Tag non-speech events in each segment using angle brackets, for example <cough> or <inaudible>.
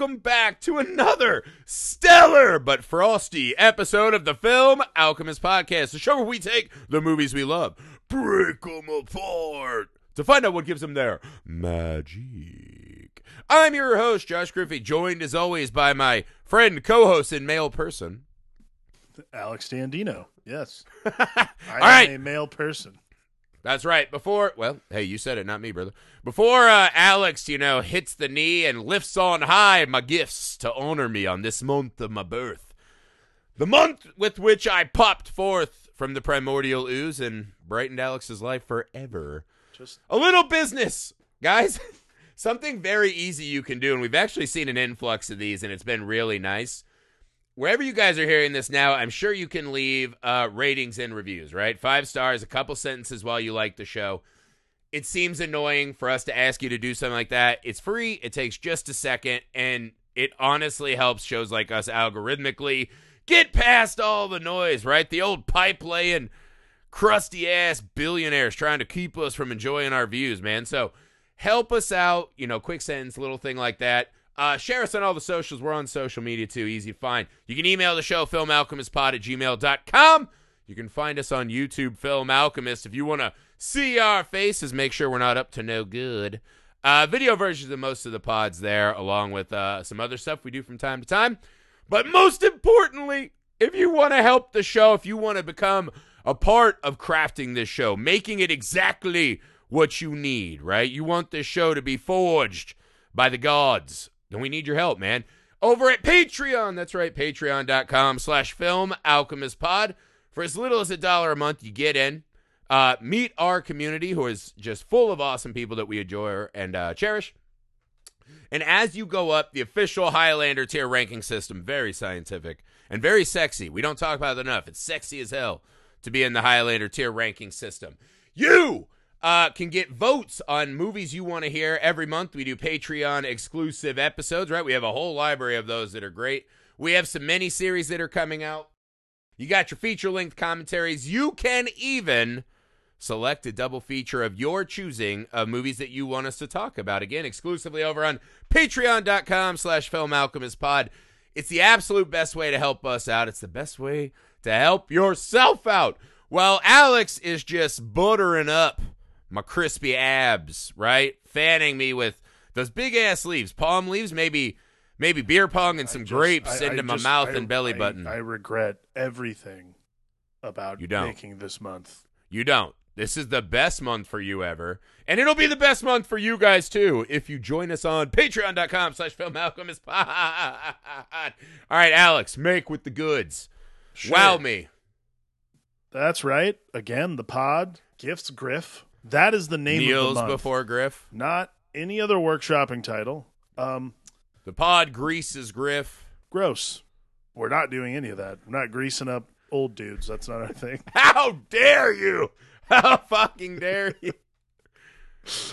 welcome back to another stellar but frosty episode of the Film Alchemist Podcast, the show where we take the movies we love, break them apart to find out what gives them their magic. I'm your host, Josh Griffey, joined as always by my friend, co host, and male person. Alex Dandino. Yes. <laughs> I am right. a male person. That's right. Before, well, hey, you said it, not me, brother. Before uh, Alex, you know, hits the knee and lifts on high my gifts to honor me on this month of my birth, the month with which I popped forth from the primordial ooze and brightened Alex's life forever. Just A little business, guys. <laughs> Something very easy you can do, and we've actually seen an influx of these, and it's been really nice. Wherever you guys are hearing this now, I'm sure you can leave uh, ratings and reviews, right? Five stars, a couple sentences while you like the show. It seems annoying for us to ask you to do something like that. It's free, it takes just a second, and it honestly helps shows like us algorithmically get past all the noise, right? The old pipe laying, crusty ass billionaires trying to keep us from enjoying our views, man. So help us out, you know, quick sentence, little thing like that. Uh, share us on all the socials. We're on social media too. Easy to find. You can email the show, filmalchemistpod at gmail.com. You can find us on YouTube, Film Alchemist. If you want to see our faces, make sure we're not up to no good. Uh, video versions of most of the pods there, along with uh, some other stuff we do from time to time. But most importantly, if you want to help the show, if you want to become a part of crafting this show, making it exactly what you need, right? You want this show to be forged by the gods. Then we need your help, man. Over at Patreon, that's right, patreon.com slash film alchemist pod. For as little as a dollar a month, you get in. Uh, meet our community, who is just full of awesome people that we adore and uh, cherish. And as you go up, the official Highlander tier ranking system, very scientific and very sexy. We don't talk about it enough. It's sexy as hell to be in the Highlander tier ranking system. You uh, can get votes on movies you want to hear every month. We do Patreon exclusive episodes, right? We have a whole library of those that are great. We have some mini series that are coming out. You got your feature length commentaries. You can even select a double feature of your choosing of movies that you want us to talk about. Again, exclusively over on patreon.com slash pod. It's the absolute best way to help us out. It's the best way to help yourself out. While Alex is just buttering up my crispy abs, right? Fanning me with those big ass leaves, palm leaves, maybe maybe beer pong and some just- grapes I- I into my just- mouth I- and belly button. I, regret everything about You don't. making this month. You don't. This is the best month for you ever. And it'll be the best month for you guys too if you join us on patreon.com slash film alchemist pod. All right, Alex, make with the goods. Sure. Wow me. That's right. Again, the pod gifts Griff. That is the name of the month. before Griff. Not any other workshopping title. Um, The pod greases Griff. gross. We're not doing any of that. We're not greasing up old dudes. That's not our thing. <laughs> How dare you? How fucking dare you?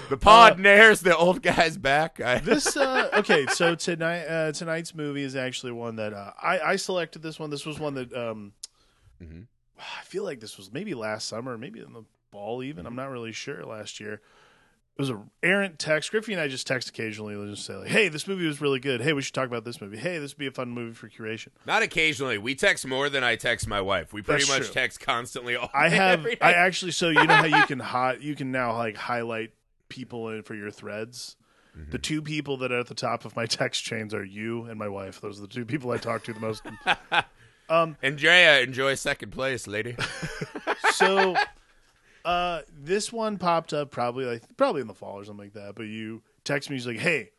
The pod Uh, nares the old guy's back. I, <laughs> this uh okay so tonight uh tonight's movie is actually one that uh i i selected this one this was one that um Mhm. i feel like this was maybe last summer maybe in the fall even i'm not really sure last year it was a errant text griffey and i just text occasionally and just say like hey this movie was really good hey we should talk about this movie hey this would be a fun movie for curation Not occasionally. We text more than I text my wife. We pretty That's much true. text constantly. All i <laughs> have i actually so you know how you can <laughs> hot you can now like highlight people in for your threads Mm-hmm. The two people that are at the top of my text chains are you and my wife. Those are the two people I talk to the most. <laughs> Um, Andrea, enjoy second place, lady. so uh this one popped up probably like probably in the fall or something like that but you text me he's like hey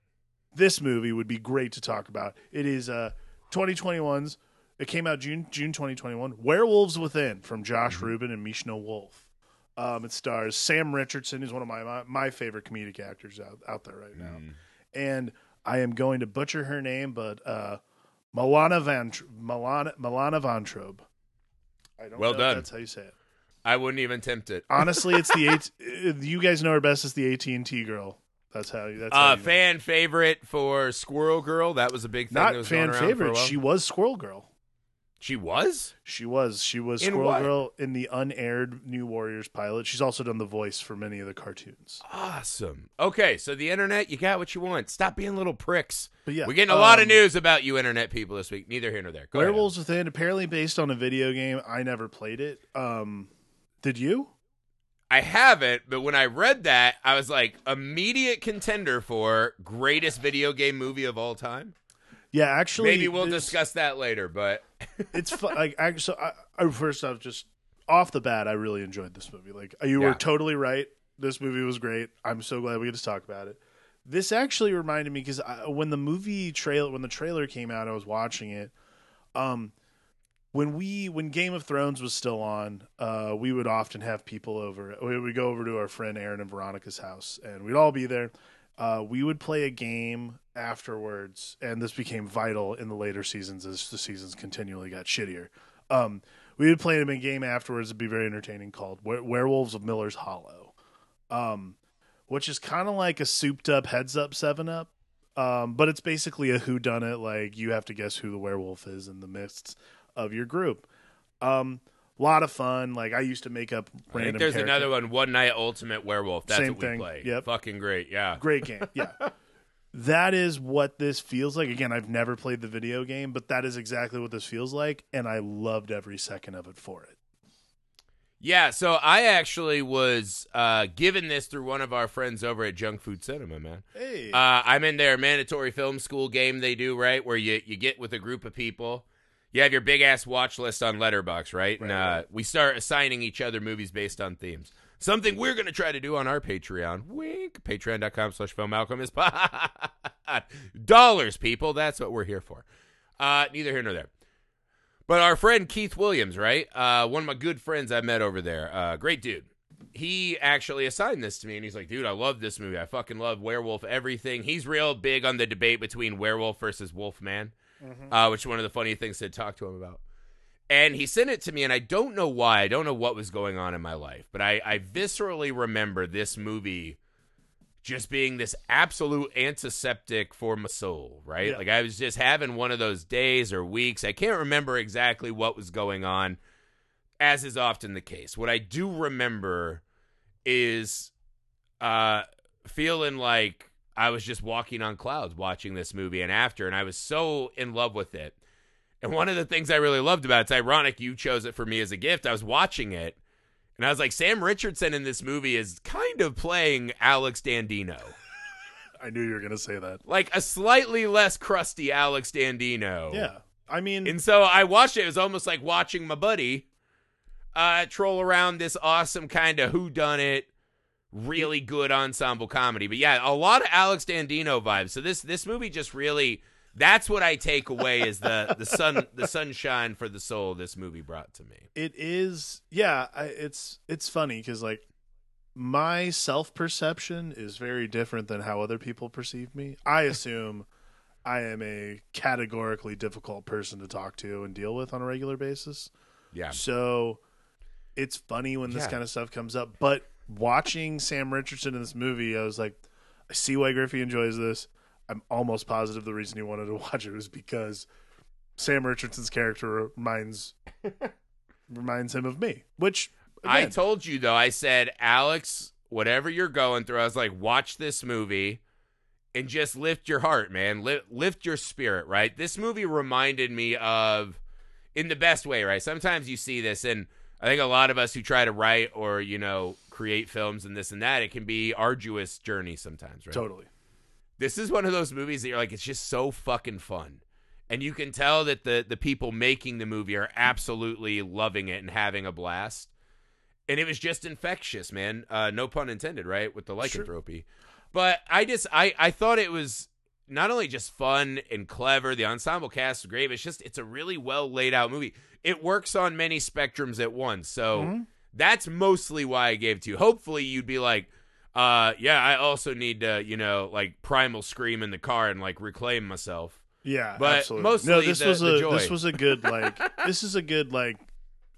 this movie would be great to talk about it is uh 2021's it came out june june 2021 werewolves within from Josh Ruben and Mishna Wolff um it stars sam richardson who's one of my my, my favorite comedic actors out, out there right now and i am going to butcher her name but uh Milana Van Milana Milana Vayntrub. I don't Well know done. that's how you say it. I wouldn't even tempt it. Honestly, it's the <laughs> eight. You guys know her best as the AT and T girl. That's how. That's how Uh, you know. fan favorite for Squirrel Girl. That was a big thing. that Not was fan going around For a favorite. She was Squirrel Girl. She was? She was. She was In Squirrel what? Girl in the unaired New Warriors pilot. She's also done the voice for many of the cartoons. Awesome. Okay, so the internet, you got what you want. Stop being little pricks. But yeah, We're getting a lot of um, news about you internet people this week. Neither here nor there. Go ahead. Werewolves Within, apparently based on a video game. I never played it. Um, did you? I haven't, but when I read that, I was like, immediate contender for greatest video game movie of all time. Yeah, actually, Maybe we'll discuss that later, but <laughs> It's like actually, so I, I, first off, just off the bat, I really enjoyed this movie. Like you Yeah. were totally right. This movie was great. I'm so glad we get to talk about it. This actually reminded me because when the movie trailer, when the trailer came out, I was watching it. Um, when we when Game of Thrones was still on, uh, we would often have people over. We would go over to our friend Aaron and Veronica's house, and we'd all be there. Uh, we would play a game afterwards, and this became vital in the later seasons as the seasons continually got shittier. Um, we would play a game afterwards. It'd be very entertaining called Were- Werewolves of Miller's Hollow, um, which is kind of like a souped up heads up seven up. Um, but it's basically a who done it. Like you have to guess who the werewolf is in the midst of your group. Um, lot of fun. Like I used to make up I random. think there's character- another one, One Night Ultimate Werewolf. That's Same what we thing. play. Yep. Fucking great. Yeah. Great game. <laughs> Yeah. that is what this feels like. Again, I've never played the video game, but that is exactly what this feels like, and I loved every second of it for it. Yeah, so I actually was uh, given this through one of our friends over at Junk Food Cinema, man. Hey. Uh, I'm in their mandatory film school game they do, right? Where you, you get with a group of people. You have your big ass watch list on Letterboxd, right? and uh, right. we start assigning each other movies based on themes. Something we're going to try to do on our Patreon. Wink. Patreon.com slash Film Alchemist. <laughs> Dollars, people. That's what we're here for. Uh, neither here nor there. But our friend Keith Williams, right? Uh, one of my good friends I met over there. Uh, great dude. He actually assigned this to me, and he's like, "Dude, I love this movie. I fucking love werewolf everything." He's real big on the debate between werewolf versus wolfman, uh, which is one of the funny things to talk to him about. And he sent it to me, and I don't know why. I don't know what was going on in my life, but I, I viscerally remember this movie just being this absolute antiseptic for my soul, right? Yeah. Like I was just having one of those days or weeks. I can't remember exactly what was going on, as is often the case. What I do remember is uh feeling like I was just walking on clouds watching this movie and after, and I was so in love with it. And one of the things I really loved about it, it's ironic you chose it for me as a gift. I was watching it, and I was like, Sam Richardson in this movie is kind of playing Alex Dandino. <laughs> I knew you were going to say that. Like a slightly less crusty Alex Dandino. Yeah. I mean, And so I watched it. It was almost like watching my buddy uh, troll around this awesome kind of whodunit, really good ensemble comedy. But yeah, a lot of Alex Dandino vibes. So this this movie just really that's what I take away is the the sun the sunshine for the soul this movie brought to me. it is yeah I, it's it's funny because like my self-perception is very different than how other people perceive me i <laughs> assume i am a categorically difficult person to talk to and deal with on a regular basis Yeah. so it's funny when this Yeah. kind of stuff comes up but watching sam richardson in this movie i was like i see why griffey enjoys this i'm almost positive the reason he wanted to <laughs> watch it was because sam richardson's character reminds <laughs> reminds him of me which I told you though, I said, Alex, whatever you're going through, I was like, watch this movie and just lift your heart, man. Lift, lift your spirit, right? This movie reminded me of, in the best way, right? Sometimes you see this, and I think a lot of us who try to write or, you know, create films and this and that, it can be arduous journey sometimes, right? totally this is one of those movies that you're like, it's just so fucking fun. And you can tell that the the people making the movie are absolutely loving it and having a blast. And it was just infectious, man. Uh, no pun intended, right? With the Sure. lycanthropy. But I just I I thought it was not only just fun and clever, the ensemble cast is great, but it's just it's a really well laid out movie. It works on many spectrums at once. So Mhm. That's mostly why I gave it to you. Hopefully you'd be like, uh, yeah, I also need to, you know, like primal scream in the car and like reclaim myself. Yeah, But absolutely. mostly no, this the- was the a joy. this was a good <laughs> like this is a good like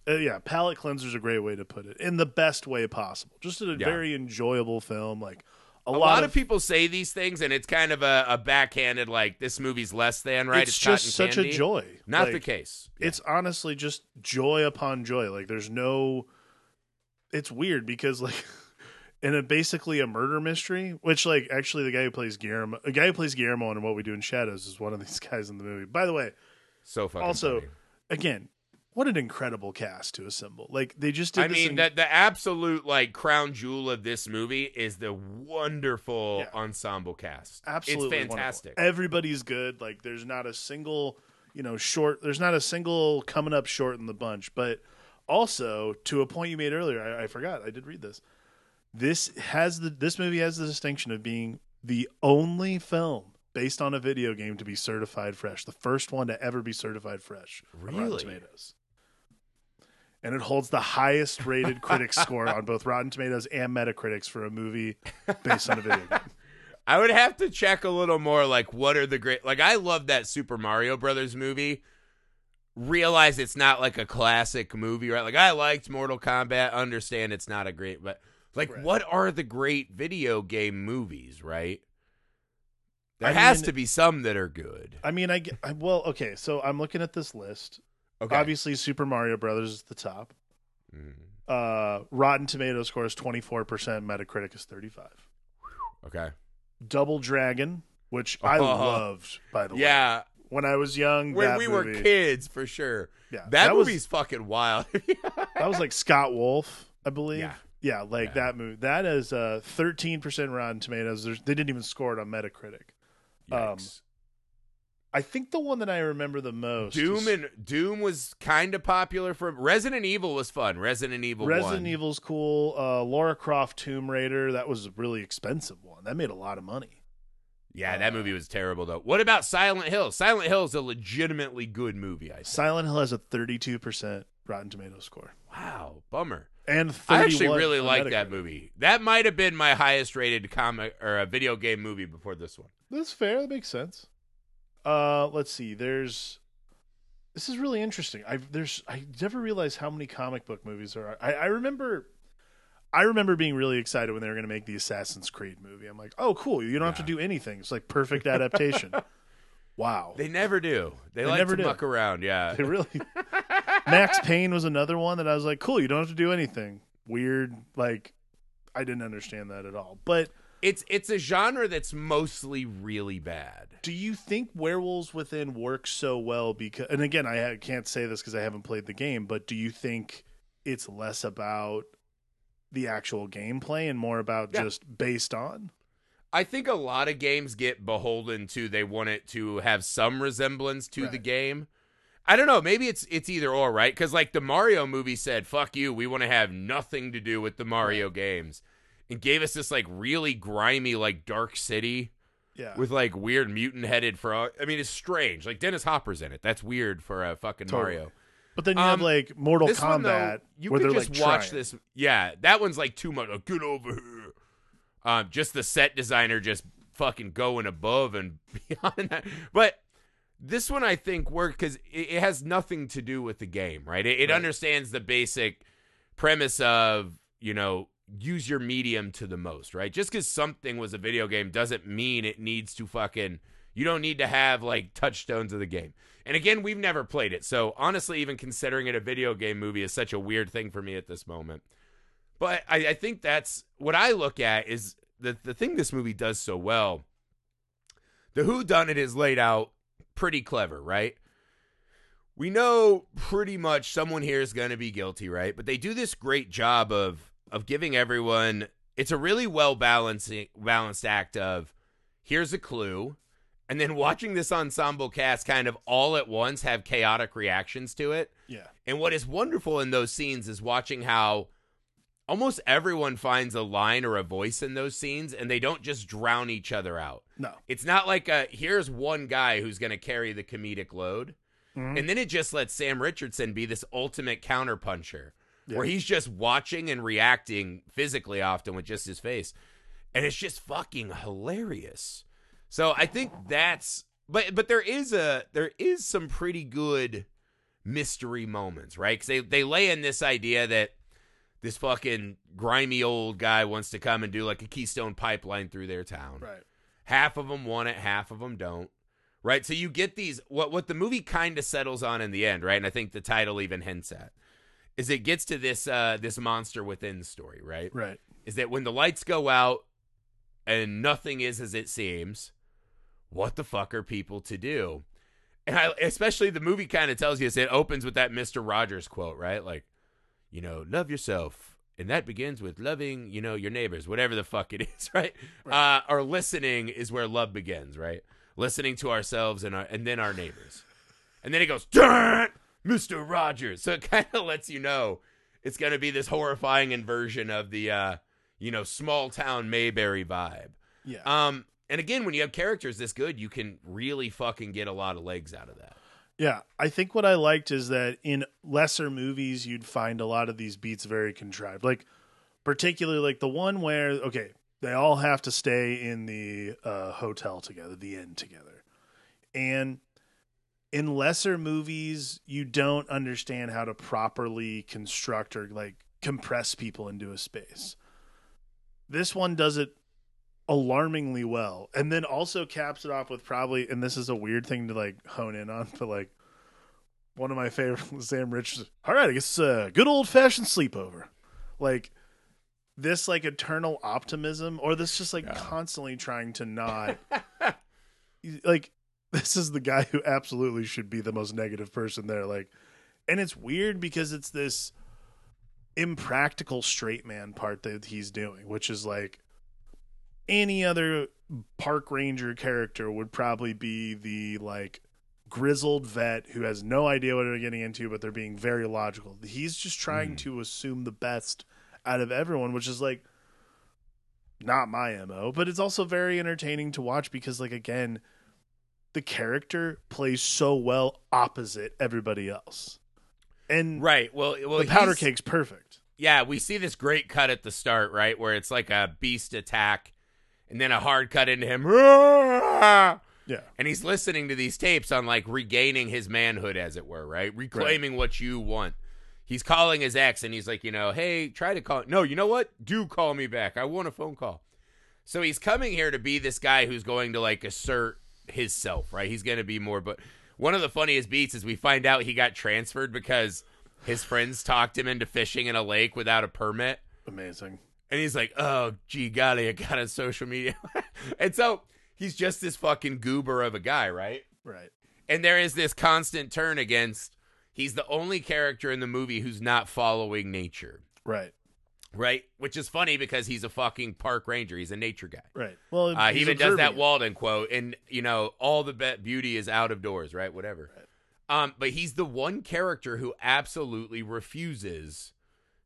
uh, yeah palate cleanser is a great way to put it in the best way possible. Just a Yeah. very enjoyable film. Like a, a lot, of, people say these things, and it's kind of a, a backhanded like this movie's less than right. It's, just such candy. a joy. Not Like, the case. It's honestly just joy upon joy. Like there's no. It's weird because like. <laughs> In a basically a murder mystery, which like actually the guy who plays Guillermo, a guy who plays Guillermo in What We Do in Shadows is one of these <laughs> guys in the movie. By the way, so fucking also funny. again, what an incredible cast to assemble. Like they just did I mean, in- the the absolute like crown jewel of this movie is the wonderful Yeah. ensemble cast. absolutely it's wonderful. fantastic. Everybody's good. Like there's not a single, you know, short. There's not a single coming up short in the bunch. But also to a point you made earlier, I, I forgot. I did read this. This has the this movie has the distinction of being the only film based on a video game to be certified fresh. The first one to ever be certified fresh. Really? Tomatoes. And it holds the highest rated <laughs> critic score on both Rotten Tomatoes and Metacritics for a movie based on a video game. <laughs> I would have to check a little more. Like, what are the great? Like, I love that Super Mario Brothers movie. Realize it's not like a classic movie, right? Like, I liked Mortal Kombat. Understand it's not a great, but like, Right. what are the great video game movies, right? There I has mean- to be some that are good. I mean, I, I well, okay. So I'm looking at this list. Okay. Obviously, Super Mario Brothers is the top. Mhm. Uh, Rotten Tomato score is 24 percent. Metacritic is 35. Okay. Double Dragon, which I Oh. loved, by the way. Yeah, When I was young, when that we movie, were kids, for sure. yeah, That, was movie's fucking wild. <laughs> that was like Scott Wolf, I believe. Yeah. Yeah, like Yeah. that movie. That is uh 13% Rotten Tomatoes. There's, they didn't even score it on Metacritic. Um. I think the one that I remember the most Doom is- and Doom was kind of popular for Resident Evil was fun. Resident Evil Resident 1. Evil's cool. Uh, Laura Croft Tomb Raider, that was a really expensive one. That made a lot of money. Yeah, that Uh, movie was terrible though. What about Silent Hill? Silent Hill is a legitimately good movie. I think. Silent Hill has a 32% Rotten Tomato score. Wow, bummer. And I actually really like that movie. That might have been my highest rated comic or a video game movie before this one. That's fair. That makes sense. Uh, let's see. There's. This is really interesting. I there's I never realized how many comic book movies there are. I, I remember, I remember being really excited when they were going to make the Assassin's Creed movie. I'm like, oh, cool. You don't have to do anything. It's like perfect adaptation. <laughs> wow. They never do. They, They like never to do. muck around. Yeah. They really. <laughs> Max Payne was another one that I was like, cool. You don't have to do anything. Weird. Like, I didn't understand that at all. But It's it's a genre that's mostly really bad. do you think Werewolves Within works so well because? And again, I can't say this because I haven't played the game. But do you think it's less about the actual gameplay and more about Yeah. just based on? I think a lot of games get beholden to they want it to have some resemblance to the game. I don't know. Maybe it's it's either or, right? Because like the Mario movie said, "Fuck you, we want to have nothing to do with the Mario games," and gave us this like really grimy, like dark city Yeah. with like weird mutant headed frog. I mean, it's strange. Like Dennis Hopper's in it. That's weird for a fucking Totally. Mario. But then you have Um, like Mortal this one, though, Kombat you where could they're just like watch trying. this. Yeah, that one's like too much. Like, Get over here. Um, just the set designer just fucking going above and <laughs> beyond that. But this one I think worked because it, it has nothing to do with the game, right? It, it Right. understands the basic premise of you know use your medium to the most, right? Just because something was a video game doesn't mean it needs to fucking. You don't need to have like touchstones of the game. And again, we've never played it. So honestly, even considering it a video game movie is such a weird thing for me at this moment. But I, I think that's what I look at is the the thing this movie does so well. The Who Done It is laid out pretty clever, right? We know pretty much someone here is going to be guilty, right? But they do this great job of of giving everyone. It's a really well balanced balanced act of here's a clue, and then watching this ensemble cast kind of all at once have chaotic reactions to it. Yeah. And what is wonderful in those scenes is watching how almost everyone finds a line or a voice in those scenes and they don't just drown each other out. No. It's not like a here's one guy who's going to carry the comedic load. Mhm. And then it just lets Sam Richardson be this ultimate counterpuncher Yeah. where he's just watching and reacting physically often with just his face. And it's just fucking hilarious. So I think that's but but there is a there is some pretty good mystery moments, right? Cuz they they lay in this idea that this fucking grimy old guy wants to come and do like a Keystone pipeline through their town. Right. Half of them want it, half of them don't. Right? So you get these what what the movie kind of settles on in the end, right? And I think the title even hints at is it gets to this uh this monster within story, right? Right. Is that when the lights go out and nothing is as it seems, what the fuck are people to do? And I, especially the movie kind of tells you this. It opens with that Mister Rogers quote, right? Like, you know, love yourself, and that begins with loving, you know, your neighbors, whatever the fuck it <laughs> is, right? Right. Uh, or listening is where love begins, right? Listening to ourselves and our, and then our neighbors, and then it goes, Mister Rogers. So it kind of lets you know it's going to be this horrifying inversion of the, uh, you know, small town Mayberry vibe. Yeah. Um, and again, when you have characters this good, you can really fucking get a lot of legs out of that. Yeah, I think what I liked is that in lesser movies you'd find a lot of these beats very contrived. Like particularly like the one where okay, they all have to stay in the uh, hotel together, the inn together. And in lesser movies, you don't understand how to properly construct or like compress people into a space. This one does it alarmingly well. And then also caps it off with probably and this is a weird thing to like hone in on but like one of my favorite <laughs> sam richards. All right i guess it's a good old fashioned sleepover. Like this like eternal optimism or this just like Yeah. constantly trying to not <laughs> like this is the guy who absolutely should be the most negative person there like and it's weird because it's this impractical straight man part that he's doing which is like any other park ranger character would probably be the like grizzled vet who has no idea what they're getting into but they're being very logical he's just trying Mhm. to assume the best out of everyone which is like not my mo but it's also very entertaining to watch because like again the character plays so well opposite everybody else and Right. Well, well, the powder cake's perfect Yeah, we see this great cut at the start, right, where it's like a beast attack, and then a hard cut into him, <laughs> Yeah. and he's listening to these tapes on like regaining his manhood, as it were, right, reclaiming what you want. He's calling his ex, and he's like, you know, hey, try to call. No, you know what? Do call me back. I want a phone call. So he's coming here to be this guy who's going to like assert his self, right? He's going to be more. But one of the funniest beats is we find out he got transferred because his friends talked him into fishing in a lake without a permit. amazing And he's like, oh, gee, golly, I got on social media. <laughs> and so he's just this fucking goober of a guy, right? right And there is this constant turn against he's the only character in the movie who's not following nature, right right? Which is funny because he's a fucking park ranger. He's a nature guy. right well Uh, he even does that. Walden quote, and you know, all the be- beauty is out of doors, right? Whatever. Right. Um, but he's the one character who absolutely refuses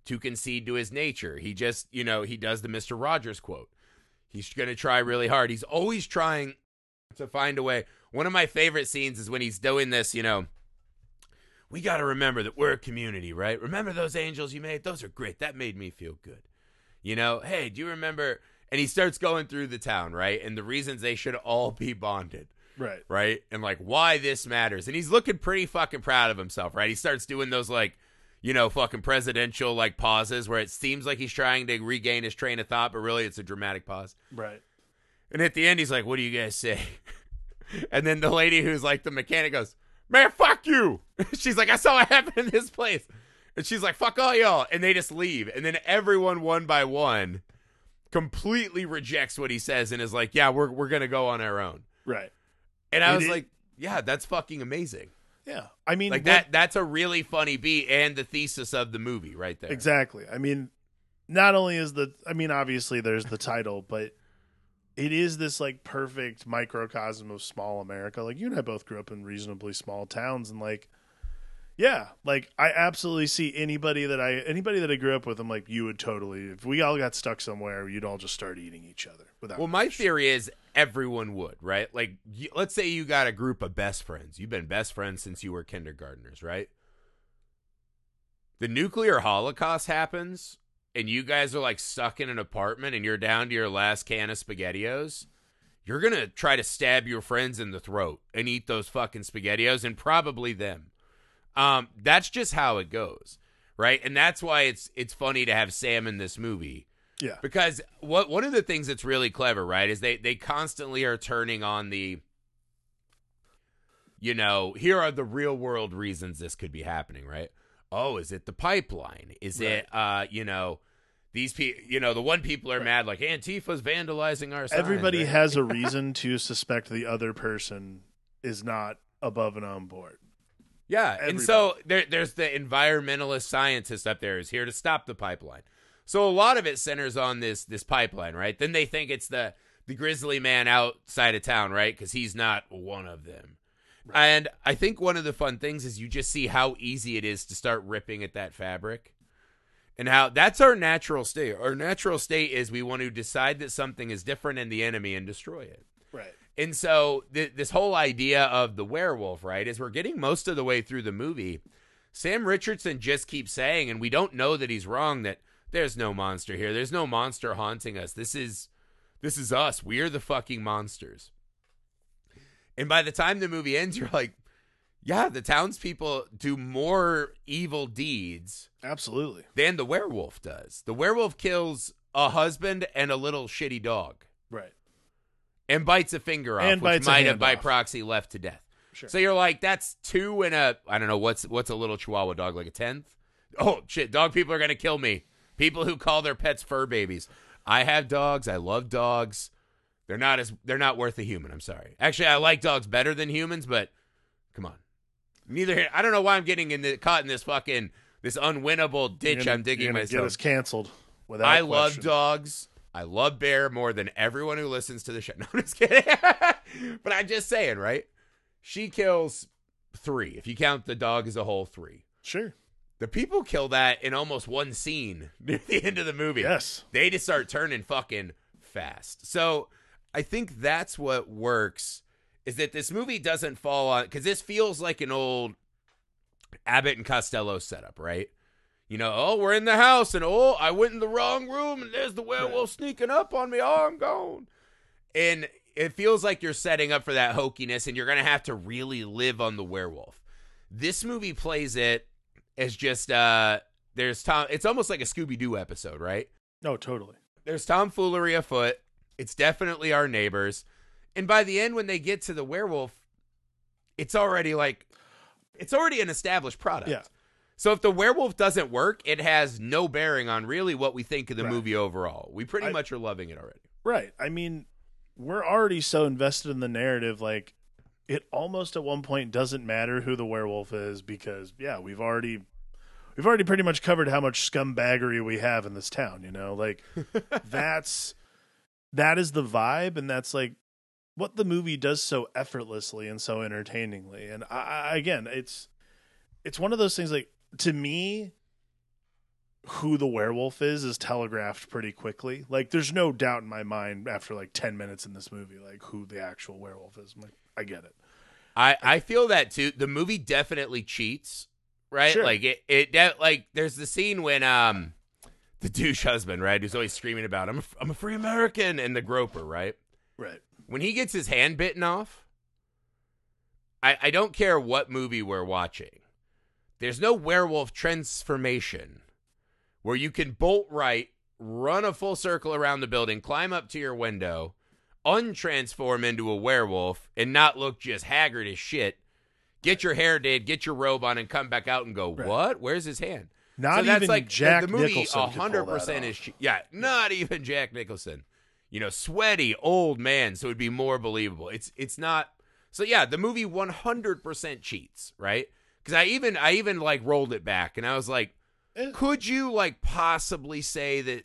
to concede to his nature. He just, you know, he does the Mister Rogers quote. He's going to try really hard. He's always trying to find a way. One of my favorite scenes is when he's doing this, you know. We got to remember that we're a community, right? Remember those angels you made? Those are great. That made me feel good. You know, hey, do you remember? And he starts going through the town, right? And the reasons they should all be bonded, right right? And like why this matters. And he's looking pretty fucking proud of himself, right? He starts doing those like, you know, fucking presidential like pauses where it seems like he's trying to regain his train of thought, but really it's a dramatic pause. right And at the end, he's like, "What do you guys say?" <laughs> and then the lady who's like the mechanic goes, "Man, fuck you." <laughs> she's like, "I saw what happened in this place," and she's like, "Fuck all y'all," and they just leave. And then everyone, one by one, completely rejects what he says and is like, "Yeah, we're we're gonna go on our own." right And I It was is- like, "Yeah, that's fucking amazing." Yeah, I mean, Like that. That's a really funny beat and the thesis of the movie right there. exactly. I mean, not only is the, I mean, obviously there's the title, but it is this like perfect microcosm of small America. Like you and I both grew up in reasonably small towns, and like, yeah, like I absolutely see anybody that I anybody that I grew up with. I'm like, you would totally. If we all got stuck somewhere, you'd all just start eating each other without. Well, my theory is everyone would, right? Like, y- let's say you got a group of best friends. You've been best friends since you were kindergartners, right? The nuclear holocaust happens, and you guys are like stuck in an apartment, and you're down to your last can of SpaghettiOs. You're gonna try to stab your friends in the throat and eat those fucking SpaghettiOs, and probably them. Um, that's just how it goes, right? And that's why it's it's funny to have Sam in this movie Yeah. because what one of the things that's really clever, right, is they they constantly are turning on the you know, here are the real world reasons this could be happening, right? Oh, is it the pipeline? Is it uh, you know, these people, you know, the one people are mad like Antifa's vandalizing our signs, Everybody right? has a <laughs> reason to suspect the other person is not above and on board. Yeah, and so there, there's the environmentalist scientist up there who's here to stop the pipeline. So a lot of it centers on this this pipeline, right? Then they think it's the the grizzly man outside of town, right? Because he's not one of them. And I think one of the fun things is you just see how easy it is to start ripping at that fabric. And how that's our natural state. Our natural state is we want to decide that something is different in the enemy and destroy it. Right. And so th- this whole idea of the werewolf, right, is we're getting most of the way through the movie. Sam Richardson just keeps saying, and we don't know that he's wrong, that there's no monster here. There's no monster haunting us. This is this is us. We're the fucking monsters. And by the time the movie ends, <laughs> you're like, yeah, the townspeople do more evil deeds Absolutely. than the werewolf does. The werewolf kills a husband and a little shitty dog Right. and bites a finger off, And which might have by off. proxy left to death. Sure. So you're like, that's two and a I don't know what's what's a little Chihuahua dog like a tenth. Oh shit, dog people are gonna kill me. People who call their pets fur babies. I have dogs. I love dogs. They're not as they're not worth a human. I'm sorry. Actually, I like dogs better than humans, but come on. Neither here. I don't know why I'm getting in the, caught in this fucking this unwinnable ditch gonna- I'm digging myself. Get us canceled. Without I love dogs. I love bear more than everyone who listens to the show. <laughs> No, I'm just kidding. <laughs> but I'm just saying, right? She kills three. If you count the dog as a whole, three. Sure. The people kill that in almost one scene <laughs> near the end of the movie. Yes. They just start turning fucking fast. So I think that's what works is that this movie doesn't fall on because this feels like an old Abbott and Costello setup, right? You know, oh, we're in the house, and oh, I went in the wrong room, and there's the werewolf sneaking up on me. Oh, I'm gone. And it feels like you're setting up for that hokiness, and you're going to have to really live on the werewolf. This movie plays it as just, uh, there's Tom, it's almost like a Scooby Doo episode, right? No, totally. There's tomfoolery afoot. It's definitely our neighbors. And by the end, when they get to the werewolf, it's already like, it's already an established product. Yeah. So if the werewolf doesn't work, it has no bearing on really what we think of the Right. movie overall. We pretty I- much are loving it already. Right. I mean, we're already so invested in the narrative. Like, it almost at one point doesn't matter who the werewolf is because, yeah, we've already. We've already pretty much covered how much scumbaggery we have in this town, you know? Like <laughs> that's that is the vibe and that's like what the movie does so effortlessly and so entertainingly. And I, I again, it's it's one of those things like to me who the werewolf is is telegraphed pretty quickly. Like there's no doubt in my mind after like 10 minutes in this movie like who the actual werewolf is. I'm like I get it. I, I feel that too. The movie definitely cheats, right? Sure. Like it, it de- like there's the scene when um the douche husband, right, who's always screaming about I'm a, I'm a free American, and the groper, right? Right. When he gets his hand bitten off, I I don't care what movie we're watching. There's no werewolf transformation where you can bolt right, run a full circle around the building, climb up to your window, untransform into a werewolf, and not look just haggard as shit. Get your hair did, get your robe on, and come back out and go, Right. "What? Where's his hand?" Not so that's even like Jack the movie. Hundred percent is yeah, not even Jack Nicholson. You know, sweaty old man, so it'd be more believable. It's it's not. So yeah, the movie one hundred percent cheats, right? Because I even I even like rolled it back, and I was like, Eh. could you like possibly say that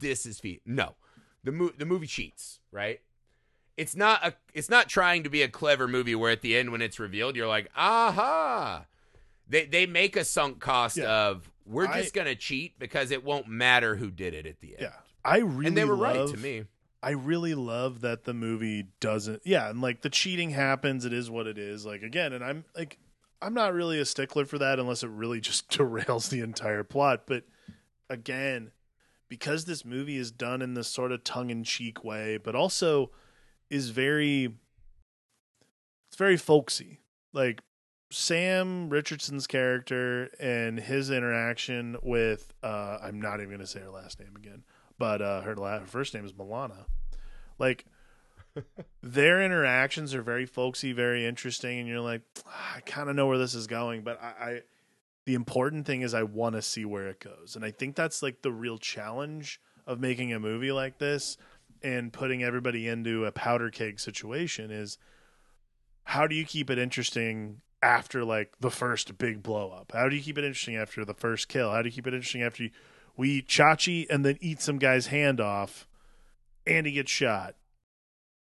this is feet? No, the mo- the movie cheats, right? It's not a it's not trying to be a clever movie where at the end when it's revealed you're like, aha. They they make a sunk cost Yeah. of we're I- just gonna cheat because it won't matter who did it at the end. Yeah. I really and they were love, right to me. I really love that the movie doesn't. Yeah, and like the cheating happens. It is what it is. Like again, and I'm like, I'm not really a stickler for that unless it really just <laughs> derails the entire plot. But again, because this movie is done in this sort of tongue in cheek way, but also is very, it's very folksy. Like Sam Richardson's character and his interaction with uh I'm not even going to say her last name again, but uh her, la- her first name is Milana. Like <laughs> their interactions are very folksy, very interesting and you're like "Ah, I kind of know where this is going, but I, I the important thing is I want to see where it goes. And I think that's like the real challenge of making a movie like this and putting everybody into a powder keg situation is how do you keep it interesting after like the first big blow up? How do you keep it interesting after the first kill? How do you keep it interesting after you, we eat Chachi and then eat some guy's hand off and he gets shot?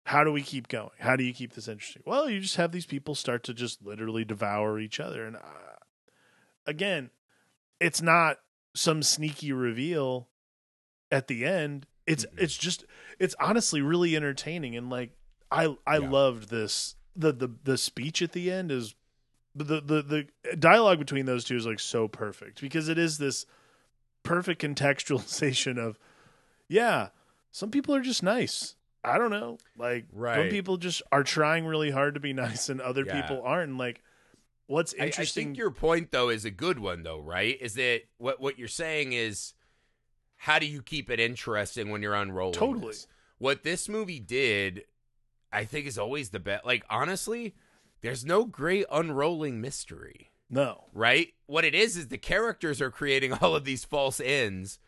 How do we keep going? How do you keep this interesting? Well, you just have these people start to just literally devour each other. And uh, again, it's not some sneaky reveal at the end. It's Mhm. it's just it's honestly really entertaining and like I I Yeah. loved this the the the speech at the end is the the the dialogue between those two is like so perfect because it is this perfect contextualization of yeah some people are just nice i don't know like right. some people just are trying really hard to be nice and other Yeah. people aren't and like what's I- interesting I, think your point though is a good one though, right? Is that what what you're saying is how do you keep it interesting when you're unrolling? Totally. this? What this movie did, I think, is always the best. Like honestly, there's no great unrolling mystery, no right? What it is is the characters are creating <laughs> all of these false ends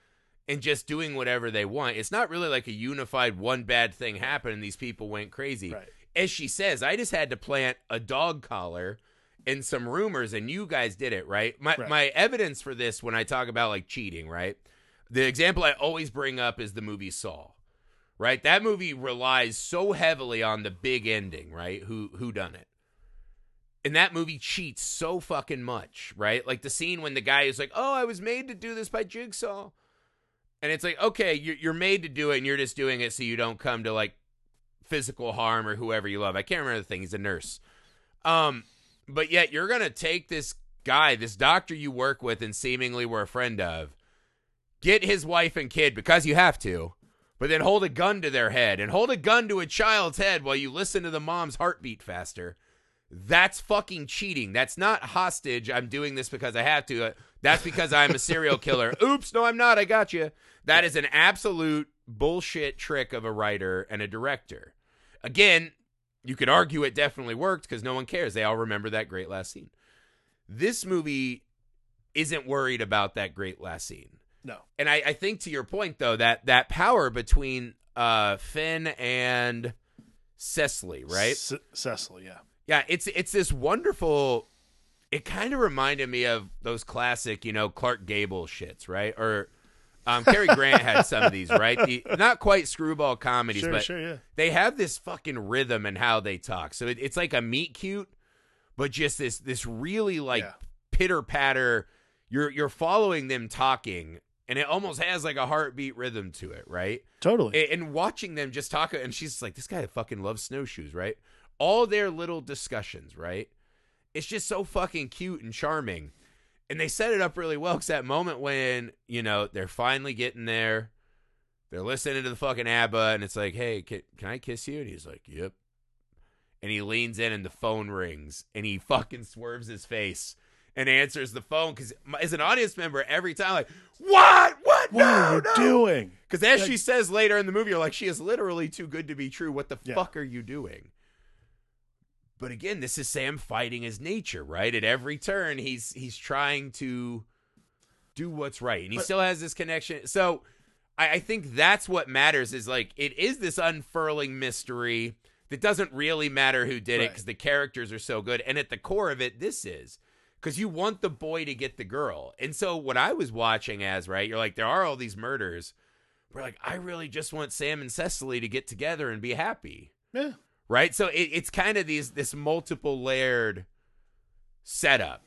and just doing whatever they want. It's not really like a unified one bad thing happened and these people went crazy right as she says, I just had to plant a dog collar and some rumors, and you guys did it, right? My Right. my evidence for this when I talk about like cheating, right? The example I always bring up is the movie Saw. Right? That movie relies so heavily on the big ending, right? Who who done it? And that movie cheats so fucking much, right? Like the scene when the guy is like, "Oh, I was made to do this by Jigsaw," and it's like, okay, you're you're made to do it, and you're just doing it so you don't come to like physical harm or whoever you love. I can't remember the thing. He's a nurse. Um, but yet you're gonna take this guy, this doctor you work with and seemingly were a friend of, get his wife and kid because you have to, but then hold a gun to their head and hold a gun to a child's head while you listen to the mom's heartbeat faster. That's fucking cheating. That's not hostage. I'm doing this because I have to. That's because I'm a serial killer. <laughs> Oops, no, I'm not. I got you. That is an absolute bullshit trick of a writer and a director. Again, you could argue it definitely worked because no one cares. They all remember that great last scene. This movie isn't worried about that great last scene. no And I, I think to your point though, that that power between uh Finn and Cecily, right? Cecily yeah Yeah, it's it's this wonderful. It kind of reminded me of those classic, you know, Clark Gable shits, right? Or um, Cary Grant had some of these, right? The, not quite screwball comedies, sure but sure yeah they have this fucking rhythm and how they talk. So it, it's like a meet cute, but just this this really like Yeah. pitter patter. You're you're following them talking, and it almost has like a heartbeat rhythm to it, right? totally and, and watching them just talk and she's like this guy fucking loves snowshoes right all their little discussions right it's just so fucking cute and charming and they set it up really well because that moment when you know they're finally getting there they're listening to the fucking abba and it's like hey can, can i kiss you and he's like yep and he leans in and the phone rings and he fucking swerves his face and answers the phone because as an audience member every time like what what what no, are you no. doing Because as Like- she says later in the movie, you're like, she is literally too good to be true. What the Yeah. fuck are you doing? But again, this is Sam fighting his nature, right? At every turn, he's he's trying to do what's right, and he But- still has this connection. So, I, I think that's what matters. Is like it is this unfurling mystery that doesn't really matter who did it because the characters are so good, and at the core of it, this is because you want the boy to get the girl. And so, what I was watching as right, you're like, there are all these murders. We're like, I really just want Sam and Cecily to get together and be happy yeah right? So it, it's kind of these this multiple layered setup,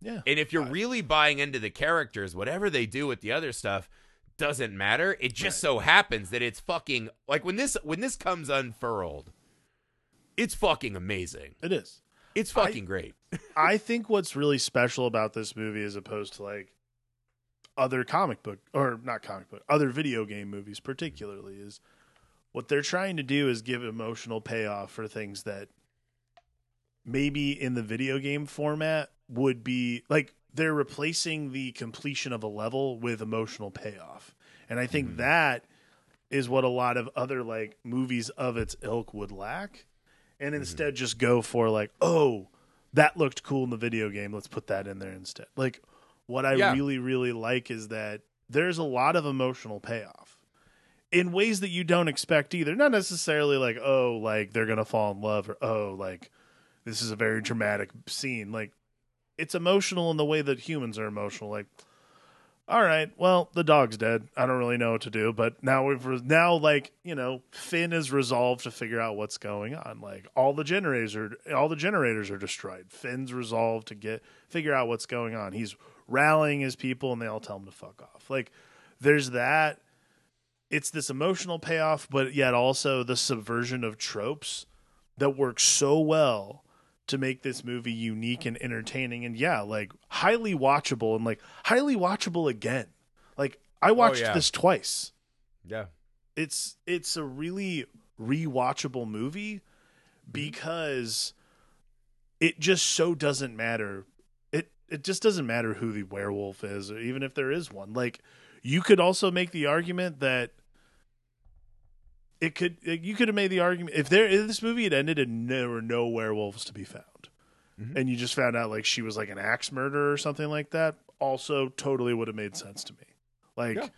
yeah and if you're really buying into the characters, whatever they do with the other stuff doesn't matter. It just Right. so happens that it's fucking like when this when this comes unfurled, it's fucking amazing. it is It's I- fucking great. <laughs> I think what's really special about this movie as opposed to like other comic book or not comic book, other video game movies particularly is what they're trying to do is give emotional payoff for things that maybe in the video game format would be like they're replacing the completion of a level with emotional payoff. And I think hmm. that is what a lot of other like movies of its ilk would lack. And hmm. instead just go for like, oh, that looked cool in the video game. Let's put that in there instead. Like what I Yeah. really, really like is that there's a lot of emotional payoff in ways that you don't expect either. Not necessarily like, oh, like they're gonna fall in love or oh, like this is a very dramatic scene. Like it's emotional in the way that humans are emotional. Like, all right, well, the dog's dead. I don't really know what to do, but now we've re- now like you know Finn is resolved to figure out what's going on. Like all the generators are all the generators are destroyed. Finn's resolved to get figure out what's going on. He's rallying his people, and they all tell him to fuck off. Like there's that. It's this emotional payoff, but yet also the subversion of tropes that works so well to make this movie unique and entertaining and yeah like highly watchable and like highly watchable again. Like i oh, watched yeah. this twice. Yeah. it's it's a really rewatchable movie mm-hmm. because it just so doesn't matter. It it just doesn't matter who the werewolf is or even if there is one. Like you could also make the argument that it could you could have made the argument if there if this movie had ended and there were no werewolves to be found Mhm. and you just found out like she was like an axe murderer or something like that also totally would have made sense to me like Yeah.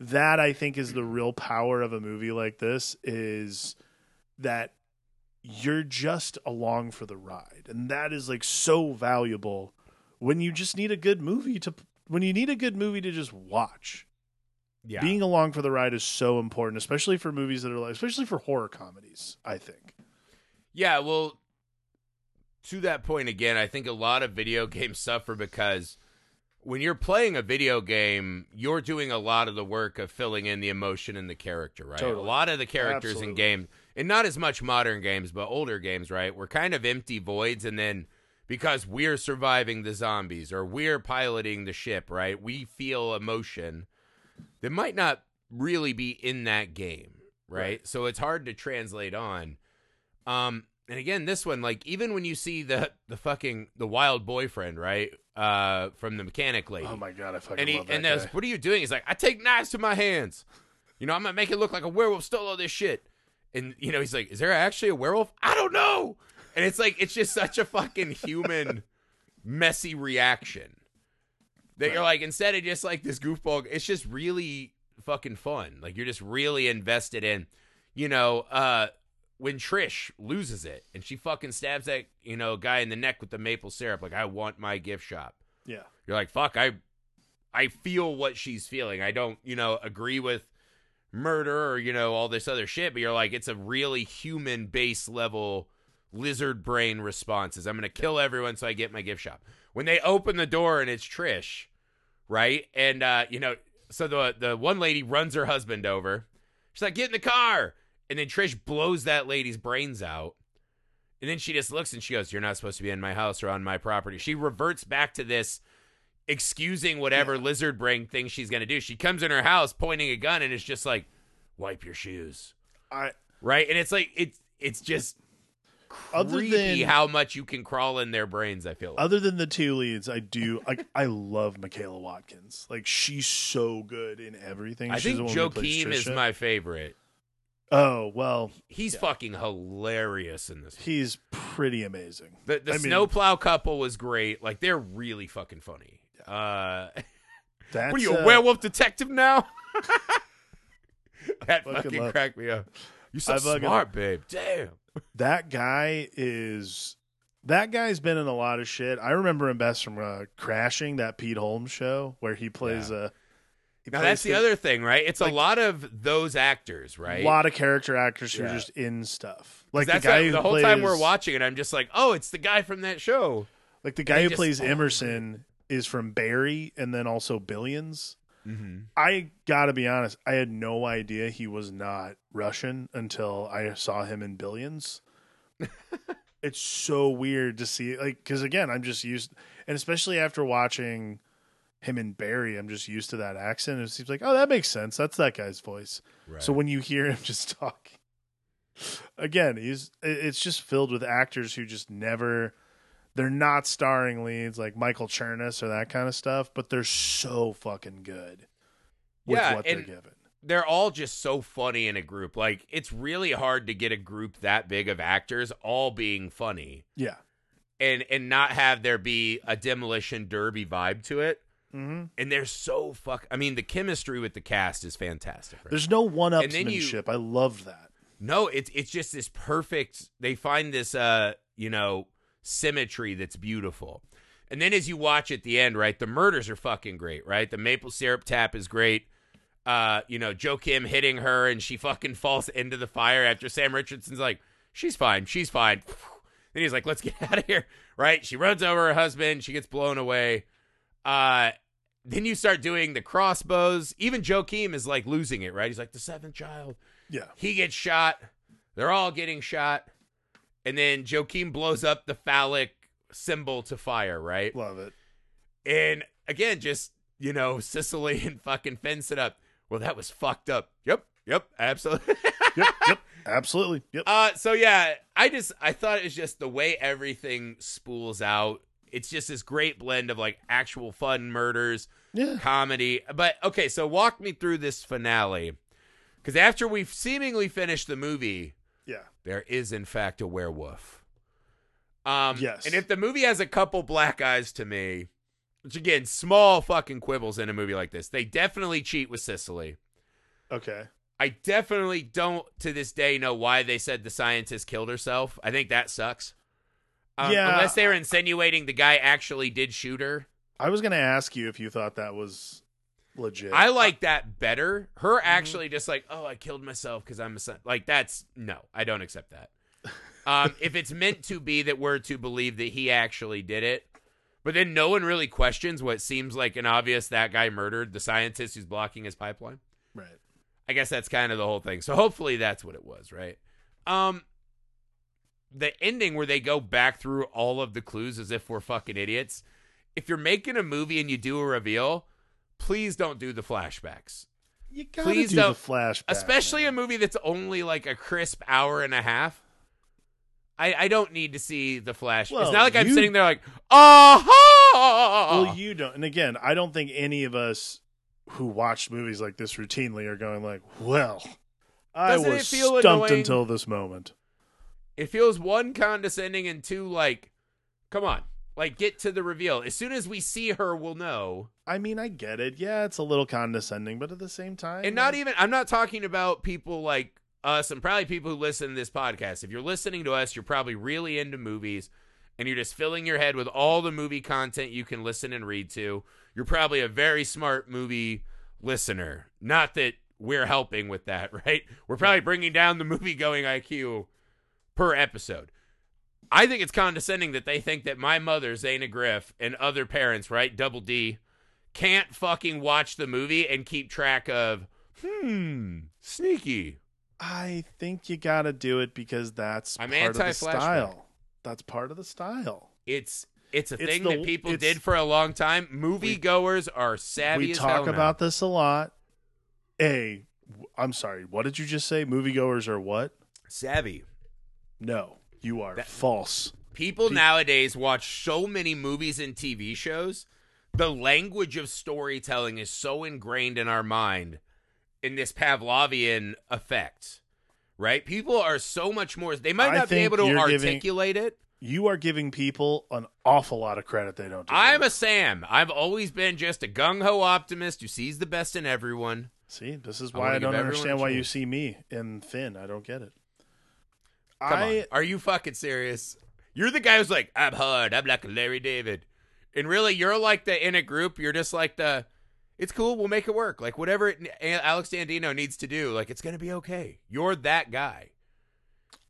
that i think is the real power of a movie like this is that you're just along for the ride and that is like so valuable when you just need a good movie to when you need a good movie to just watch Yeah. being along for the ride is so important especially for movies that are like especially for horror comedies i think Yeah, well, to that point again, I think a lot of video <laughs> games suffer because when you're playing a video game, you're doing a lot of the work of filling in the emotion and the character, right? Totally. A lot of the characters in Absolutely. games, and not as much modern games, but older games, right? We're kind of empty voids, and then because we're surviving the zombies or we're piloting the ship, right? We feel emotion that might not really be in that game, right? Right. So it's hard to translate on. Um, and again, this one, like even when you see the the fucking the wild boyfriend, right, uh, from the mechanic lady, oh my god i fucking and he love that and there's what are you doing? He's like, I take knives to my hands. You know, I'm gonna make it look like a werewolf stole all this shit. And you know, he's like, Is there actually a werewolf? I don't know. And it's like it's just such a fucking human <laughs> messy reaction. That you're like, instead of just like this goofball, it's just really fucking fun. Like you're just really invested in, you know, uh when Trish loses it and she fucking stabs that, you know, guy in the neck with the maple syrup, like I want my gift shop. Yeah. You're like fuck i i feel what she's feeling. I don't you know agree with murder or you know all this other shit but you're like it's a really human base level lizard brain responses i'm gonna kill everyone so i get my gift shop when they open the door and it's trish right and uh you know so the the one lady runs her husband over she's like get in the car and then trish blows that lady's brains out and then she just looks and she goes, You're not supposed to be in my house or on my property. She reverts back to this excusing whatever lizard brain thing she's going to do. She comes in her house pointing a gun and it's just like, Wipe your shoes. i Right? And it's like, it's, it's just Other than- how much you can crawl in their brains, I feel like. other than the two leads i do like i love michaela watkins like she's so good in everything I She's think the one who plays Joaquim is my favorite. oh well He's fucking hilarious in this. he's pretty amazing The, the I mean- snowplow couple was great. Like, they're really fucking funny. Uh, That's, <laughs> What are you, a uh, werewolf detective now? <laughs> that Fucking fucking cracked me up. You're so I smart, babe. Damn. that guy is that guy's been in a lot of shit. I remember him best from uh, Crashing, that Pete Holmes show where he plays uh he Now that's the other thing, right? It's like- a lot of those actors, right? A lot of character actors who are just in stuff. Like the guy what- who the whole plays, time we're watching it, I'm just like, oh, it's the guy from that show. Like the guy who just- plays oh, Emerson is from Barry and then also Billions. Mm-hmm. I gotta be honest, I had no idea he was not Russian until I saw him in Billions. <laughs> it's so weird to see, like, because again, I'm just used, and especially after watching him in Barry, I'm just used to that accent. It seems like, oh, that makes sense. That's that guy's voice. Right. So when you hear him <laughs> just talking, again, he's it's just filled with actors who just never they're not starring leads like Michael Chernus or that kind of stuff, but they're so fucking good with Yeah, what they're given. they're all just so funny in a group. Like it's really hard to get a group that big of actors all being funny Yeah. and and not have there be a demolition derby vibe to it. hmm And they're so fuck. I mean, the chemistry with the cast is fantastic. right? There's no one And then you- upsmanship. I love that. No, it's it's just this perfect. They find this uh you know symmetry that's beautiful. And then as you watch at the end, right, the murders are fucking great, right? The maple syrup tap is great. Uh, you know, Joaquim hitting her and she <laughs> fucking falls into the fire after Sam Richardson's like, she's fine, she's fine. <laughs> Then he's like, let's get <laughs> out of here, right? She runs over her husband, she gets blown away. Uh, then you start doing the crossbows. Even Joaquim is like losing it, right? He's like the seventh child. Yeah. He gets shot. They're all getting shot. And then Joaquim blows up the phallic symbol to fire, right? Love it. And again, just, you know, <laughs> Cecily and fucking fence it up. Well, that was fucked up. Yep. Yep. Absolutely. <laughs> Yep. yep. Absolutely. Yep. uh, so yeah, I just, I thought it was just the way everything spools out. It's just this great blend of like actual fun murders, Yeah. comedy. But okay, so walk me through this finale. Because after we've seemingly finished the movie, Yeah. there is in fact a werewolf. Um, Yes. And if the movie has a couple black eyes to me, which again, small fucking quibbles in a movie like this, they definitely cheat with Cecily. Okay. I definitely don't to this day know why they said the scientist killed herself. I think that sucks. Um, Yeah. Unless they were insinuating the guy actually did shoot her. I was going to ask you if you thought that was legit. I like that better. Her actually just like, oh, I killed myself because I'm a son. Like that's no, I don't accept that. <laughs> Um, if it's meant to be that we're to believe that he actually did it, but then no one really questions what seems like an obvious that guy murdered the scientist who's blocking his pipeline. right. I guess that's kind of the whole thing. So hopefully that's what it was, right? Um the ending where they go back through all of the clues as if we're fucking idiots. If you're making a movie and you do a reveal, please don't do the flashbacks. You got to Please do don't- the flashback. Especially man. a movie that's only like a crisp hour and a half. I, I don't need to see the flash. Well, it's not like I'm sitting there like, aha! Well, you don't. And again, I don't think any of us who watch movies like this routinely are going like, "Well, I Doesn't was feel stumped annoying? until this moment." it feels one condescending and two like, come on, like get to the reveal. As soon as we see her, we'll know. I mean, I get it. Yeah, it's a little condescending, but at the same time, And not even, I'm not talking about people like us and probably people who listen to this podcast. If you're listening to us, you're probably really into movies and you're just filling your head with all the movie content you can listen and read to. You're probably a very smart movie listener. Not that we're helping with that, <laughs> right? We're probably bringing down the movie going IQ per episode. I think it's condescending that they think that my mother, Zayna Griff, and other parents, right, Double D, can't fucking watch the movie and keep track of, hmm, sneaky. I think you got to do it because that's I'm part of the style. That's part of the style. It's it's a It's thing the- that people did for a long time. Movie goers are savvy we as talk hell now. about this a lot. A, I'm sorry. What did you just say? Moviegoers are what? savvy. No, you are That- false. People Pe- nowadays watch so many movies and TV shows. The language of storytelling is so ingrained in our mind in this Pavlovian effect, right? People are so much more. They might not be able to you're giving- articulate it. You are giving people an awful lot of credit they don't. Deserve. I'm a Sam. I've always been just a gung ho optimist who sees the best in everyone. See, this is why wanna I, don't understand why you see me in Finn. I don't get it. Come I on. Are you fucking serious? You're the guy who's like, I'm hard. I'm like Larry David. And really, you're like the in a group, you're just like the, it's cool. We'll make it work. Like, whatever it, Alex Dandino needs to do, like, it's going to be okay. You're that guy.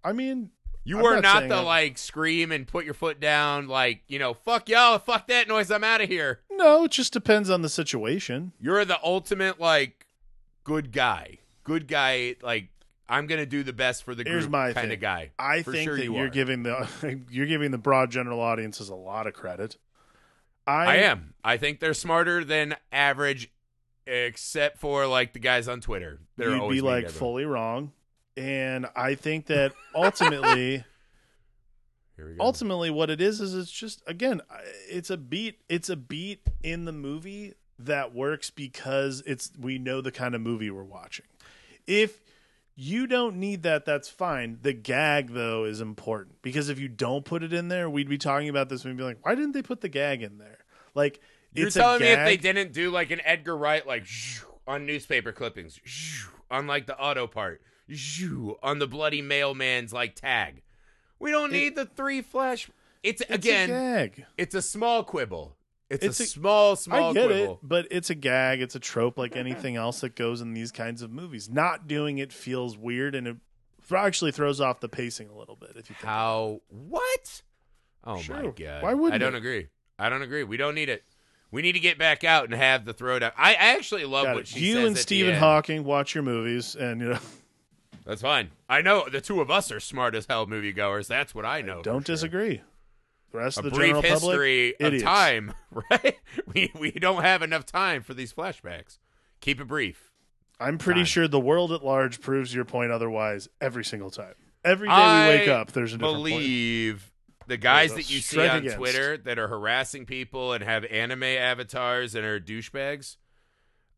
I mean, You I'm are not not, the, I'm- like, scream and put your foot down, like, you know, fuck y'all, fuck that noise, I'm out of here. no, it just depends on the situation. You're the ultimate, like, good guy. Good guy, like, I'm going to do the best for the Here's group my kind thing. of guy. I For think sure that you are giving the <laughs> you're giving the broad general audiences a lot of credit. I, I am. I think they're smarter than average, except for like the guys on Twitter. They're You'd always be like everyone. fully wrong. and I think that <laughs> ultimately. Here we go. ultimately what it is is it's just again it's a beat it's a beat in the movie that works because it's we know the kind of movie we're watching if you don't need that that's fine the gag though is important because if you don't put it in there we'd be talking about this and be like why didn't they put the gag in there like You're telling me if they didn't do like an Edgar Wright, like shoo, on newspaper clippings, shoo, on like the auto part, shoo, on the bloody mailman's like tag. We don't need the three flash. It's, it's again, a it's a small quibble. It's, It's a, a- small, small I get quibble. it, but it's a gag. It's a trope like anything else that goes in these kinds of movies. Not doing it feels weird, and it actually throws off the pacing a little bit. If you think How? What? Oh my god! Why wouldn't I don't it? agree. I don't agree. We don't need it. We need to get back out and have the throwdown. I I actually love Got what it. she you and Stephen. Hawking watch your movies, and you know That's fine. I know the two of us are smart as hell moviegoers. That's what I know. for don't sure. The rest of the brief general history public, of idiots. time, <laughs> right? We we don't have enough time for these flashbacks. Keep it brief. I'm pretty Time. sure the world at large proves your point otherwise every single time. Every day I we wake up, there's a different point. believe the guys that you see on against. Twitter that are harassing people and have anime avatars and are douchebags.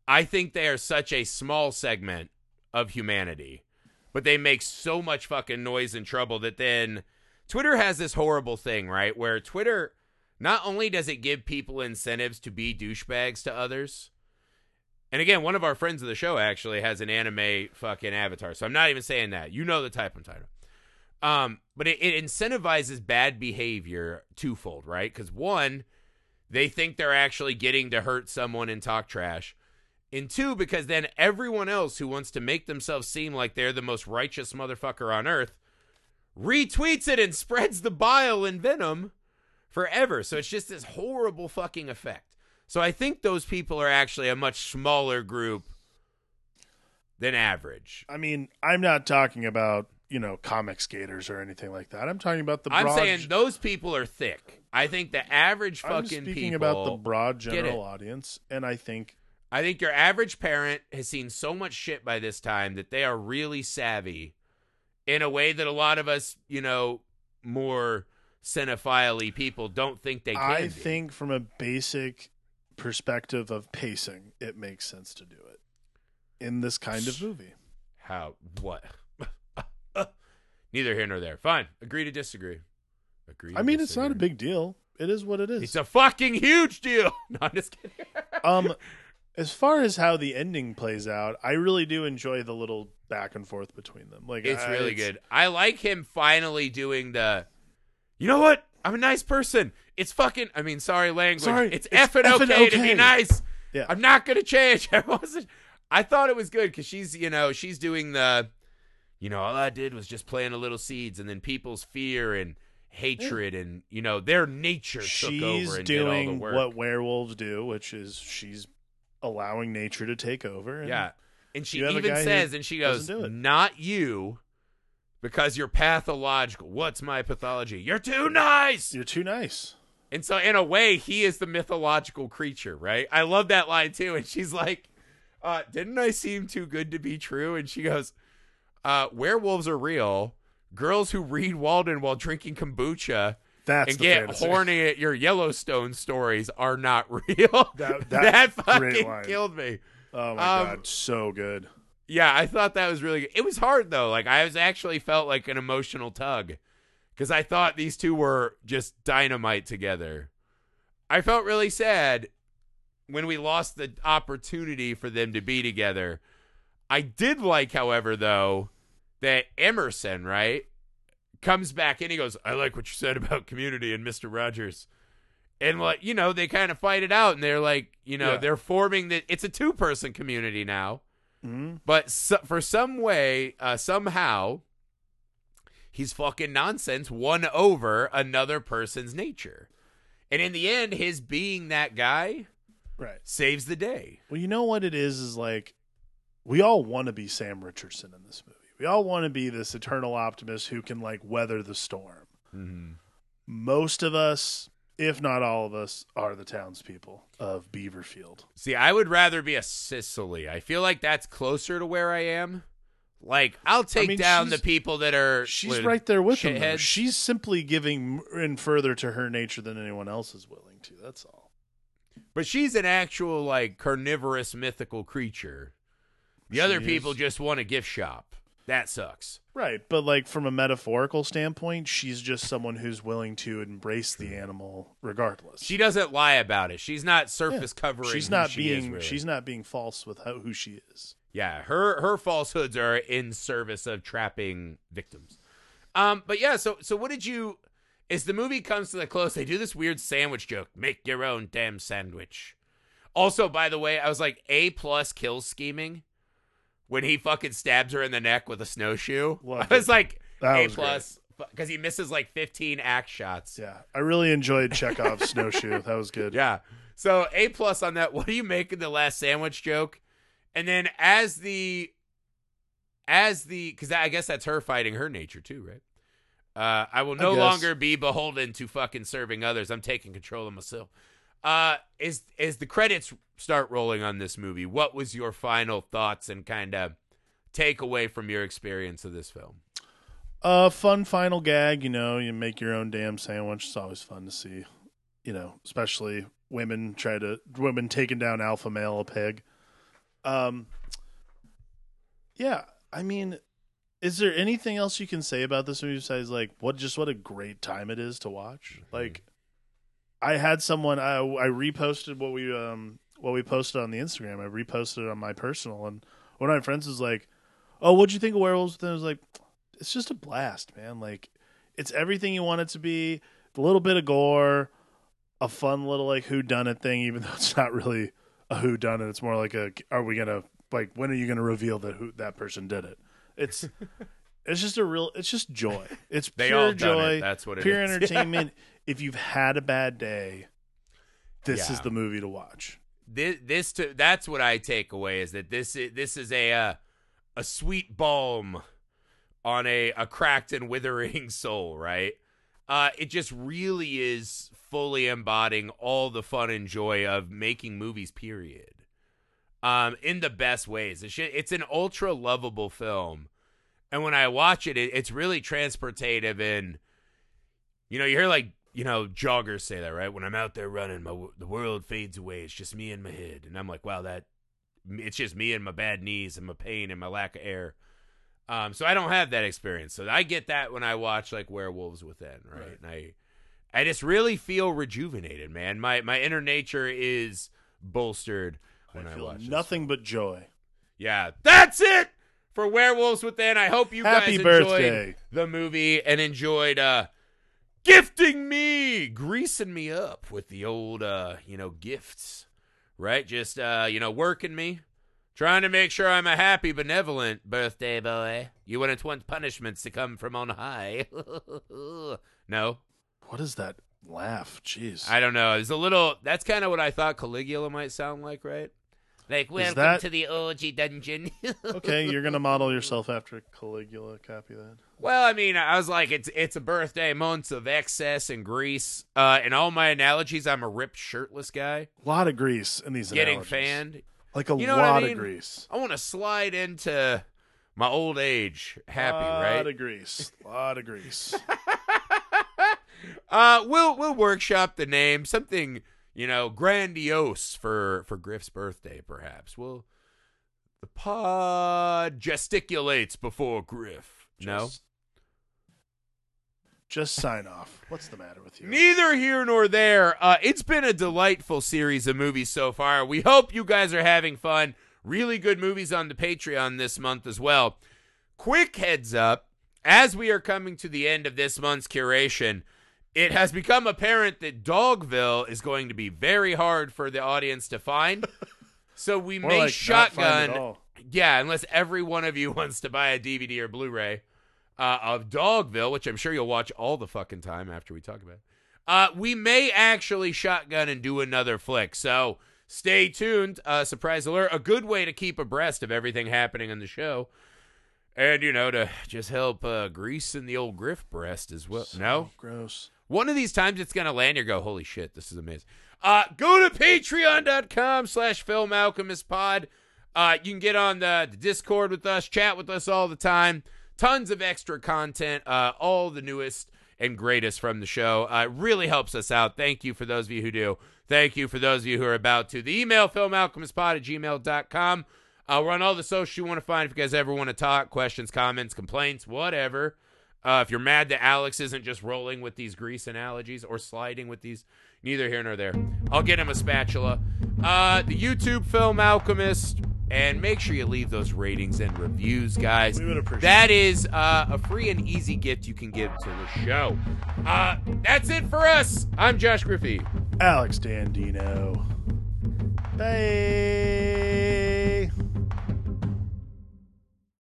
I think they are such a small segment of humanity, but they make so much fucking noise and trouble that then Twitter has this horrible thing, right? Where Twitter not only does it give people incentives to be douchebags to others, and again, one of our friends of the show actually has an anime fucking avatar, so I'm not even saying that. You know the type I'm talking about. Um, but it, it incentivizes bad behavior twofold, right? Because one, they think they're actually getting to hurt someone and talk trash. And two, because then everyone else who wants to make themselves seem like they're the most righteous motherfucker on earth retweets it and spreads the bile and venom forever. So it's just this horrible fucking effect. So I think those people are actually a much smaller group than average. I mean, I'm not talking about you know comic skaters or anything like that. I'm talking about the. I'm saying those people are thick. I think the average I'm fucking speaking people. about the broad general audience, and I think I think your average parent has seen so much shit by this time that they are really savvy in a way that a lot of us, you know, more cinephile people don't think they can. I think from a basic perspective of pacing, it makes sense to do it in this kind of movie. how what. <laughs> Neither here nor there. Fine. Agree to disagree. Agree. To I mean, it's not a big deal. It is what it is. It's a fucking huge deal. <laughs> No, I'm just kidding. um, as far as how the ending plays out, I really do enjoy the little back and forth between them. Like It's I- really good. I like him finally doing the. You know what? I'm a nice person. It's fucking. I mean, sorry, language. Sorry, it's, it's effing, effing okay, to be nice. Yeah. I'm not gonna change. <laughs> I wasn't. I thought it was good because she's, you know, she's doing the. You know, all I did was just plant a little seeds, and then people's fear and hatred, and you know, their nature took over and did all the doing work. what werewolves do, which is she's allowing nature to take over. and Yeah. And she you have a even says, and she goes, doesn't do it. not you, because you're pathological. What's my pathology? You're too nice. You're too nice. And so, in a way, he is the mythological creature, right? I love that line too. And she's like, uh, didn't I seem too good to be true? And she goes, uh, werewolves are real. Girls who read Walden while drinking kombucha That's and get fantasy. horny at your Yellowstone stories are not <laughs> real. That- <laughs> that, that- fucking killed me. Oh my Um, god, so good. Yeah, I thought that was really good. It was hard though. Like I was actually felt like an emotional tug because I thought these two were just dynamite together. I felt really sad when we lost the opportunity for them to be together. I did like, however, though, that Emerson, right, comes back and he goes, I like what you said about community and Mr. Rogers. And like, you know, they kind of fight it out and they're like, you know, Yeah. they're forming the it's a two person community now. Mhm. But so, for some way, uh, somehow, he's fucking nonsense won over another person's nature. And in the end, his being that guy Right. saves the day. Well, you know what it is is like we all want to be Sam Richardson in this movie. We all want to be this eternal optimist who can like weather the storm. Mm-hmm. Most of us, if not all of us, are the townspeople of Beaverfield. See, I would rather be a Cecily. I feel like that's closer to where I am. Like I'll take mean, down the people that are She's right there with though. She's simply giving in further to her nature than anyone else is willing to. That's all. But she's an actual like carnivorous mythical creature. The other She people just want a gift shop. That sucks. Right, but like from a metaphorical standpoint, she's just someone who's willing to embrace the animal regardless. She doesn't lie about it. She's not surface Yeah. covering. she's not she is, being really. she's not being false with how, who she is. Yeah, her her falsehoods are in service of trapping victims. Um, but yeah, so so what did you? As the movie comes to the close, they do this weird sandwich joke: "Make your own damn sandwich." Also, by the way, I was like a plus kill scheming when he fucking stabs her in the neck with a snowshoe. Loved <laughs> I was it. like That a was plus because he misses like fifteen axe shots. Yeah, I really enjoyed Chekhov's snowshoe. That was good. <laughs> Yeah. So A plus on that. <laughs> What do you make of the last sandwich joke? And then as the as the because I guess that's her fighting her nature too, right? Uh, I will no guess. longer be beholden to fucking serving others. I'm taking control of myself. Uh, as as the credits start rolling on this movie, what was your final thoughts and kind of takeaway from your experience of this film? Uh, fun final gag. You know, you make your own damn sandwich. It's always fun to see. You know, especially women try to women taking down alpha male a pig. Um. Yeah, I mean, is there anything else you can say about this movie besides like what just what a great time it is to watch? Like, I had someone I I reposted what we um what we posted on the Instagram. I reposted it on my personal, and one of my friends was like, "Oh, what'd you think of Werewolves?" And I was like, "It's just a blast, man! Like, it's everything you want it to be. A little bit of gore, a fun little like who done it thing, even <laughs> though it's not really a who done it. It's more like a are we gonna like when are you gonna reveal that who that person did it? It's <laughs> it's just a real it's just joy. It's They pure joy. it. That's what it pure is. <laughs> entertainment. If you've had a bad day, this Yeah. is the movie to watch. this this to, that's what I take away is that this is, this is a uh, a sweet balm on a a cracked and withering <laughs> soul, right? Uh, it just really is fully embodying all the fun and joy of making movies. Period. Um, in the best ways. It's, it's an ultra lovable film, and when I watch it, it, it's really transportative and you know, you hear like you know joggers say that, right? When I'm out there running, my the world fades away. It's just me and my head, and I'm like, wow, that it's just me and my bad knees and my pain and my lack of air. Um, so I don't have that experience. So I get that when I watch like Werewolves Within, right? Right. And I, I just really feel rejuvenated, man. My my inner nature is bolstered when I, I watch nothing but joy. yeah, that's it for Werewolves Within. I hope you Happy guys birthday. enjoyed the movie and enjoyed uh gifting me, greasing me up with the old uh, you know, gifts. Right? Just uh, you know, working me. Trying to make sure I'm a happy, benevolent birthday boy. You wouldn't want punishments to come from on high. <laughs> no, What is that laugh? Jeez. I don't know. It's a little. That's kind of what I thought Caligula might sound like, right? Like, welcome that- to the OG dungeon. <laughs> okay, you're gonna model yourself after Caligula. Copy that. Well, I mean, I was like, it's it's a birthday month of excess and grease. Uh, in all my analogies, I'm a ripped, shirtless guy A lot of grease in these getting analogies. fanned. Like a You know what I lot mean? of grease. I want to slide into my old age happy, lot right? A lot of grease. A lot of grease. Uh, we'll we'll workshop the name, something you know grandiose for for Griff's birthday, perhaps. We'll the pod gesticulates before Griff. no, Just- Just sign off. What's the matter with you? Neither here nor there. Uh, it's been a delightful series of movies so far. We hope you guys are having fun. Really good movies on the Patreon this month as well. Quick heads up as we are coming to the end of this month's curation, it has become apparent that Dogville is going to be very hard for the audience to find. <laughs> So we More may like shotgun. find at all. Yeah, unless every one of you <laughs> wants to buy a DVD or Blu-ray uh, of Dogville, which I'm sure you'll watch all the fucking time after we talk about it. Uh, we may actually shotgun and do another flick. So stay tuned. Uh, surprise alert. A good way to keep abreast of everything happening on the show. And, you know, to just help uh, grease in the old Griff breast as well. no? Gross. One of these times it's gonna land. You go, holy shit, this is amazing. Uh, go to patreon.com slash film alchemist pod. Uh, you can get on the, the Discord with us, chat with us all the time. Tons of extra content, uh, all the newest and greatest from the show. Uh, it really helps us out. Thank you for those of you who do. Thank you for those of you who are about to. The email, filmalchemistpod at gmail.com. Uh, we're on all the social you want to find if you guys ever want to talk, questions, comments, complaints, whatever. Uh, if you're mad that Alex isn't just rolling with these grease analogies or sliding with these, neither here nor there. I'll get him a spatula. Uh, the YouTube Film Alchemist, and make sure you leave those ratings and reviews, guys. We would appreciate That is uh, a free and easy gift you can give to the show. Uh, that's it for us. I'm Josh Griffey. Alex Dandino. Bye.